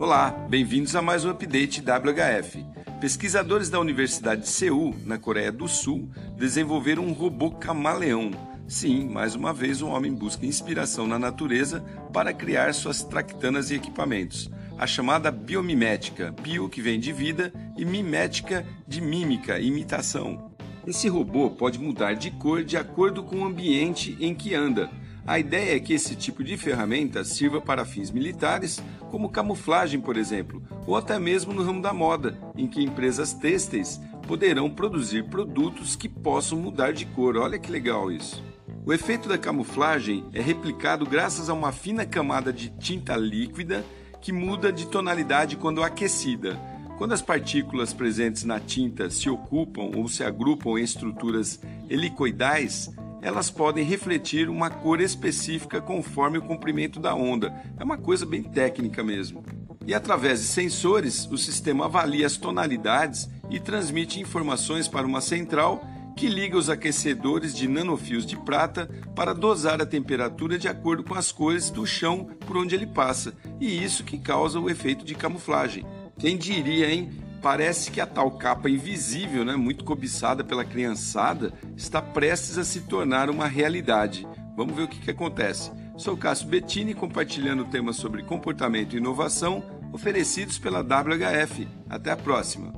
Olá, bem-vindos a mais um update WHF. Pesquisadores da Universidade de Seul, na Coreia do Sul, desenvolveram um robô camaleão. Sim, mais uma vez o homem busca inspiração na natureza para criar suas tractanas e equipamentos. A chamada biomimética, bio que vem de vida e mimética de mímica, imitação. Esse robô pode mudar de cor de acordo com o ambiente em que anda a ideia é que esse tipo de ferramenta sirva para fins militares, como camuflagem, por exemplo, ou até mesmo no ramo da moda, em que empresas têxteis poderão produzir produtos que possam mudar de cor. Olha que legal isso. O efeito da camuflagem é replicado graças a uma fina camada de tinta líquida que muda de tonalidade quando aquecida. Quando as partículas presentes na tinta se ocupam ou se agrupam em estruturas helicoidais, elas podem refletir uma cor específica conforme o comprimento da onda. É uma coisa bem técnica mesmo. E através de sensores, o sistema avalia as tonalidades e transmite informações para uma central que liga os aquecedores de nanofios de prata para dosar a temperatura de acordo com as cores do chão por onde ele passa, e isso que causa o efeito de camuflagem. Quem diria, hein? Parece que a tal capa invisível, né, muito cobiçada pela criançada, está prestes a se tornar uma realidade. Vamos ver o que, que acontece. Sou Cássio Bettini compartilhando temas sobre comportamento e inovação oferecidos pela WHF. Até a próxima!